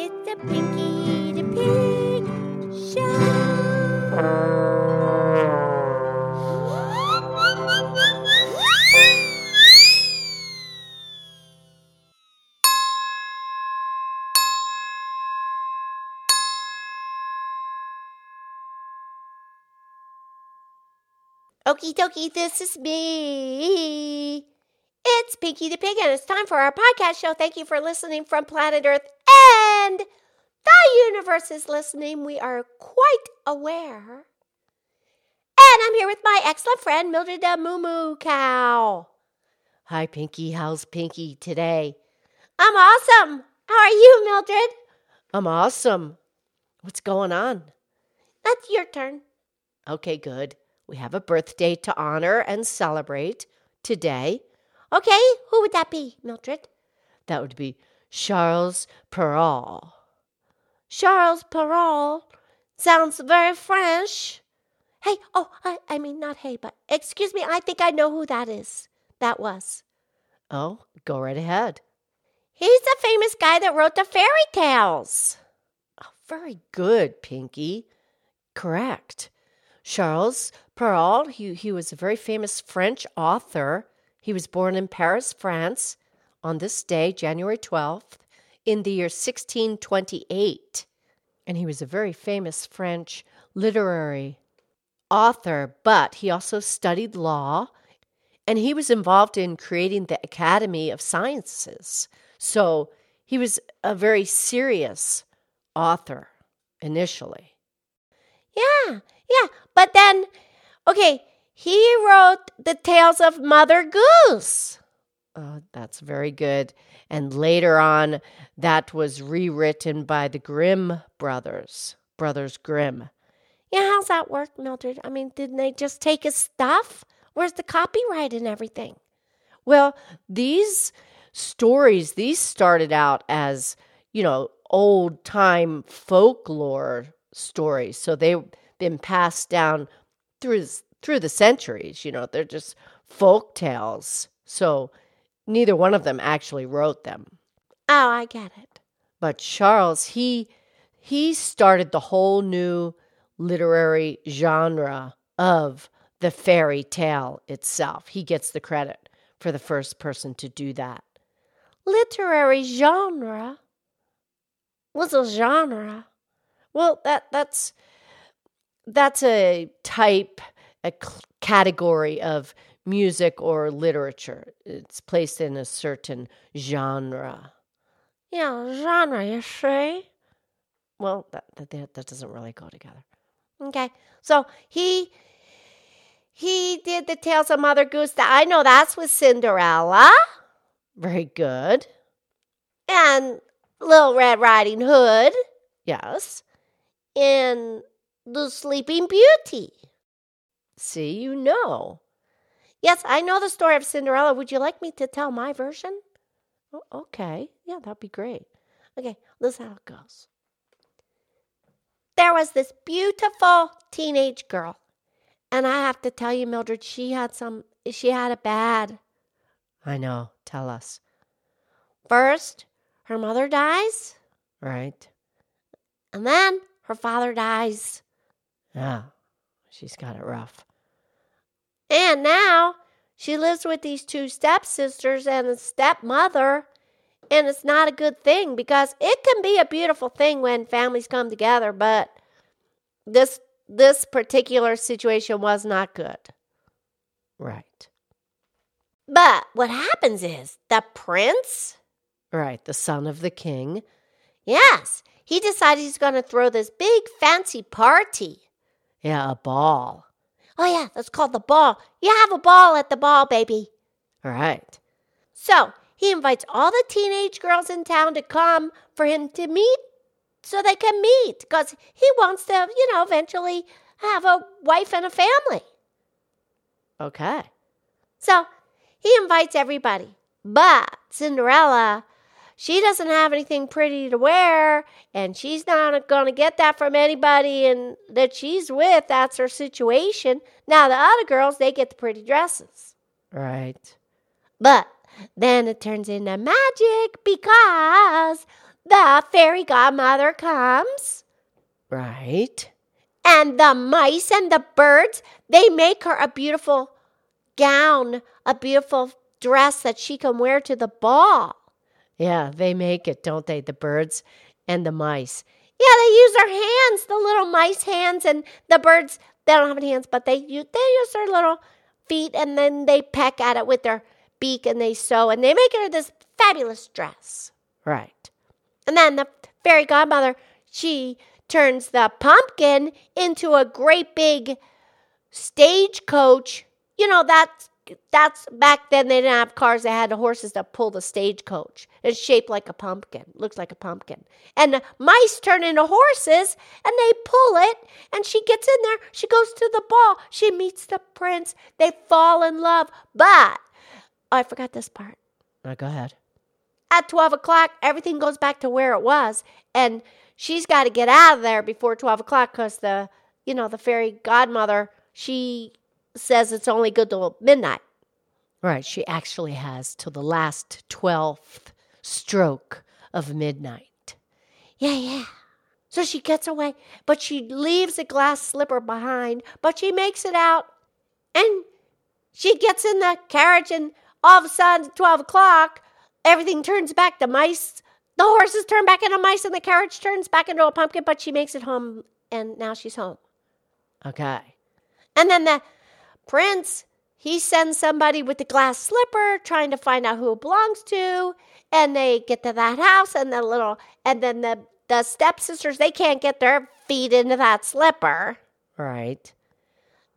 It's a Pinky the Pig Show. Okie dokie, this is me. It's Pinky the Pig, and it's time for our podcast show. Thank you for listening from planet Earth and the universe is listening. We are quite aware. And I'm here with my excellent friend, Mildred the Moo Moo Cow. Hi, Pinky. How's Pinky today? I'm awesome. How are you, Mildred? I'm awesome. What's going on? That's your turn. Okay, good. We have a birthday to honor and celebrate today. Okay, who would that be, Mildred? That would be Charles Perrault. Charles Perrault sounds very French. Hey, oh, I, I mean, not hey, but excuse me, I think I know who that is. That was. Oh, go right ahead. He's the famous guy that wrote the fairy tales. Oh, very good, Pinky. Correct. Charles Perrault, he, he was a very famous French author. He was born in Paris, France, on this day, January 12th, in the year 1628. And he was a very famous French literary author, but he also studied law and he was involved in creating the Academy of Sciences. So he was a very serious author initially. Yeah, yeah. But then, okay, he wrote the tales of Mother Goose. Oh, that's very good. And later on, that was rewritten by the Grimm brothers, Brothers Grimm. Yeah, how's that work, Mildred? I mean, didn't they just take his stuff? Where's the copyright and everything? Well, these stories, these started out as, you know, old time folklore stories. So they've been passed down through through the centuries, you know, they're just folk tales. So neither one of them actually wrote them. Oh, I get it. But Charles, he he started the whole new literary genre of the fairy tale itself. He gets the credit for the first person to do that. Literary genre? What's a genre? Well, that that's that's a type, a category of music or literature. It's placed in a certain genre. Yeah, genre, you see? Well, that, that that doesn't really go together. Okay, so he he did the Tales of Mother Goose. That I know that's with Cinderella. Very good. And Little Red Riding Hood. Yes. And The Sleeping Beauty. See, you know. Yes, I know the story of Cinderella. Would you like me to tell my version? Oh, okay. Yeah, that'd be great. Okay, this is how it goes. There was this beautiful teenage girl. And I have to tell you, Mildred, she had some, she had a bad. I know. Tell us. First, her mother dies. Right. And then her father dies. Yeah, she's got it rough. And now she lives with these two stepsisters and a stepmother. And it's not a good thing because it can be a beautiful thing when families come together, but this this particular situation was not good. Right. But what happens is the prince, right, the son of the king, yes, he decides he's going to throw this big fancy party. Yeah, a ball. Oh, yeah, that's called the ball. You have a ball at the ball, baby. All right. So he invites all the teenage girls in town to come for him to meet so they can meet because he wants to, you know, eventually have a wife and a family. Okay. So he invites everybody. But Cinderella, she doesn't have anything pretty to wear, and she's not going to get that from anybody and that she's with. That's her situation. Now, the other girls, they get the pretty dresses. Right. But then it turns into magic because the fairy godmother comes. Right. And the mice and the birds, they make her a beautiful gown, a beautiful dress that she can wear to the ball. Yeah, they make it, don't they? The birds and the mice. Yeah, they use their hands, the little mice hands, and the birds, they don't have any hands, but they use, they use their little feet and then they peck at it with their beak and they sew and they make her this fabulous dress. Right. And then the fairy godmother, she turns the pumpkin into a great big stagecoach. You know, that's that's back then they didn't have cars, they had horses that pull the stagecoach. It's shaped like a pumpkin, looks like a pumpkin. And the mice turn into horses and they pull it and she gets in there, she goes to the ball, she meets the prince, they fall in love. But oh, I forgot this part. Go ahead. At 12 o'clock, everything goes back to where it was. And she's got to get out of there before 12 o'clock because the, you know, the fairy godmother, she says it's only good till midnight. Right. She actually has till the last 12th stroke of midnight. Yeah, yeah. So she gets away, but she leaves a glass slipper behind, but she makes it out and she gets in the carriage, and all of a sudden, 12 o'clock, everything turns back. The mice, the horses turn back into mice, and the carriage turns back into a pumpkin, but she makes it home, and now she's home. Okay. And then the prince, he sends somebody with the glass slipper trying to find out who it belongs to. And they get to that house, and the little, and then the, the stepsisters, they can't get their feet into that slipper. Right.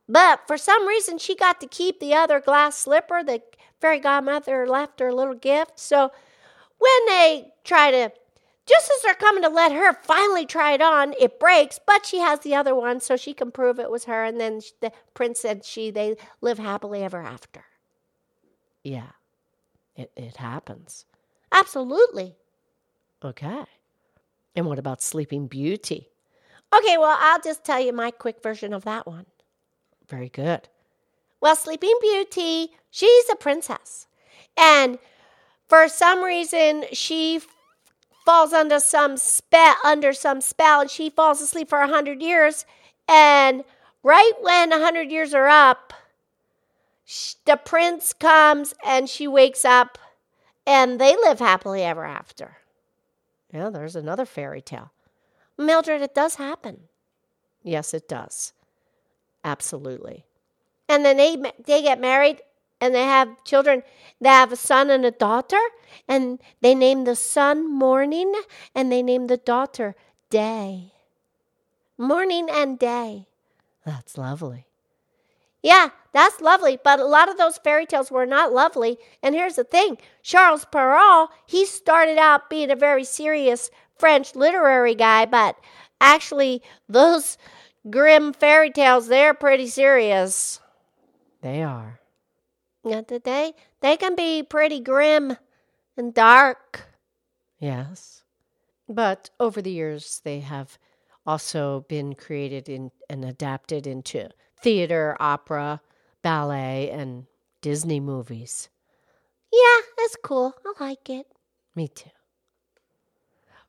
But for some reason, she got to keep the other glass slipper. The fairy godmother left her a little gift. So when they try to, just as they're coming to let her finally try it on, it breaks, but she has the other one so she can prove it was her. And then the prince and she, they live happily ever after. Yeah. It, it happens. Absolutely. Okay. And what about Sleeping Beauty? Okay, well, I'll just tell you my quick version of that one. Very good. Well, Sleeping Beauty, she's a princess. And for some reason, she falls under some spell under some spell and she falls asleep for a hundred years. And right when a hundred years are up, sh- the prince comes and she wakes up and they live happily ever after. Yeah, there's another fairy tale. Mildred, it does happen. Yes, it does. Absolutely. and then they they get married and they have children. They have a son and a daughter, and they name the son Morning, and they name the daughter Day. Morning and Day. That's lovely. Yeah, that's lovely, but a lot of those fairy tales were not lovely. And here's the thing Charles Perrault, he started out being a very serious French literary guy, but actually, those grim fairy tales, they're pretty serious. They are. Yeah, they, they can be pretty grim and dark. Yes. But over the years, they have also been created in, and adapted into theater, opera, ballet, and Disney movies. Yeah, that's cool. I like it. Me too.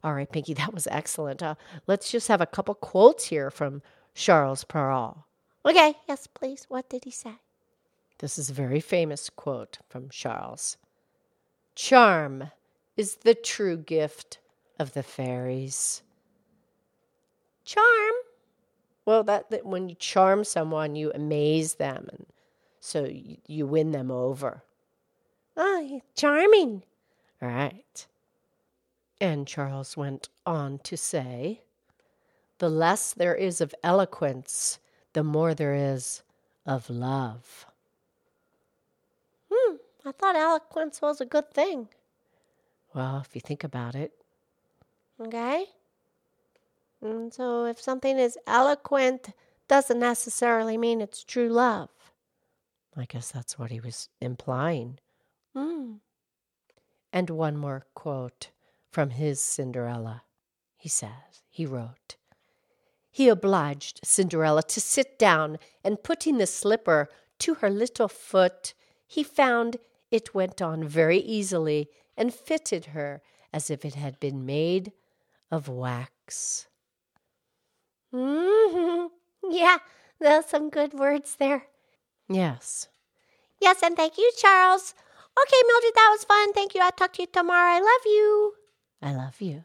All right, Pinky, that was excellent. Uh, let's just have a couple quotes here from Charles Perrault. Okay, yes, please. What did he say? This is a very famous quote from Charles. Charm is the true gift of the fairies. Charm. Well, that, that when you charm someone, you amaze them, and so you, you win them over. Oh, charming. Right. And Charles went on to say, The less there is of eloquence, the more there is of love. I thought eloquence was a good thing. Well, if you think about it, Okay? And so if something is eloquent, doesn't necessarily mean it's true love. I guess that's what he was implying. Hmm. And one more quote from his Cinderella. He says, he wrote, He obliged Cinderella to sit down, and putting the slipper to her little foot, he found it went on very easily and fitted her as if it had been made of wax. hmm Yeah, there's some good words there. Yes. Yes, and thank you, Charles. Okay, Mildred, that was fun. Thank you. I'll talk to you tomorrow. I love you. I love you.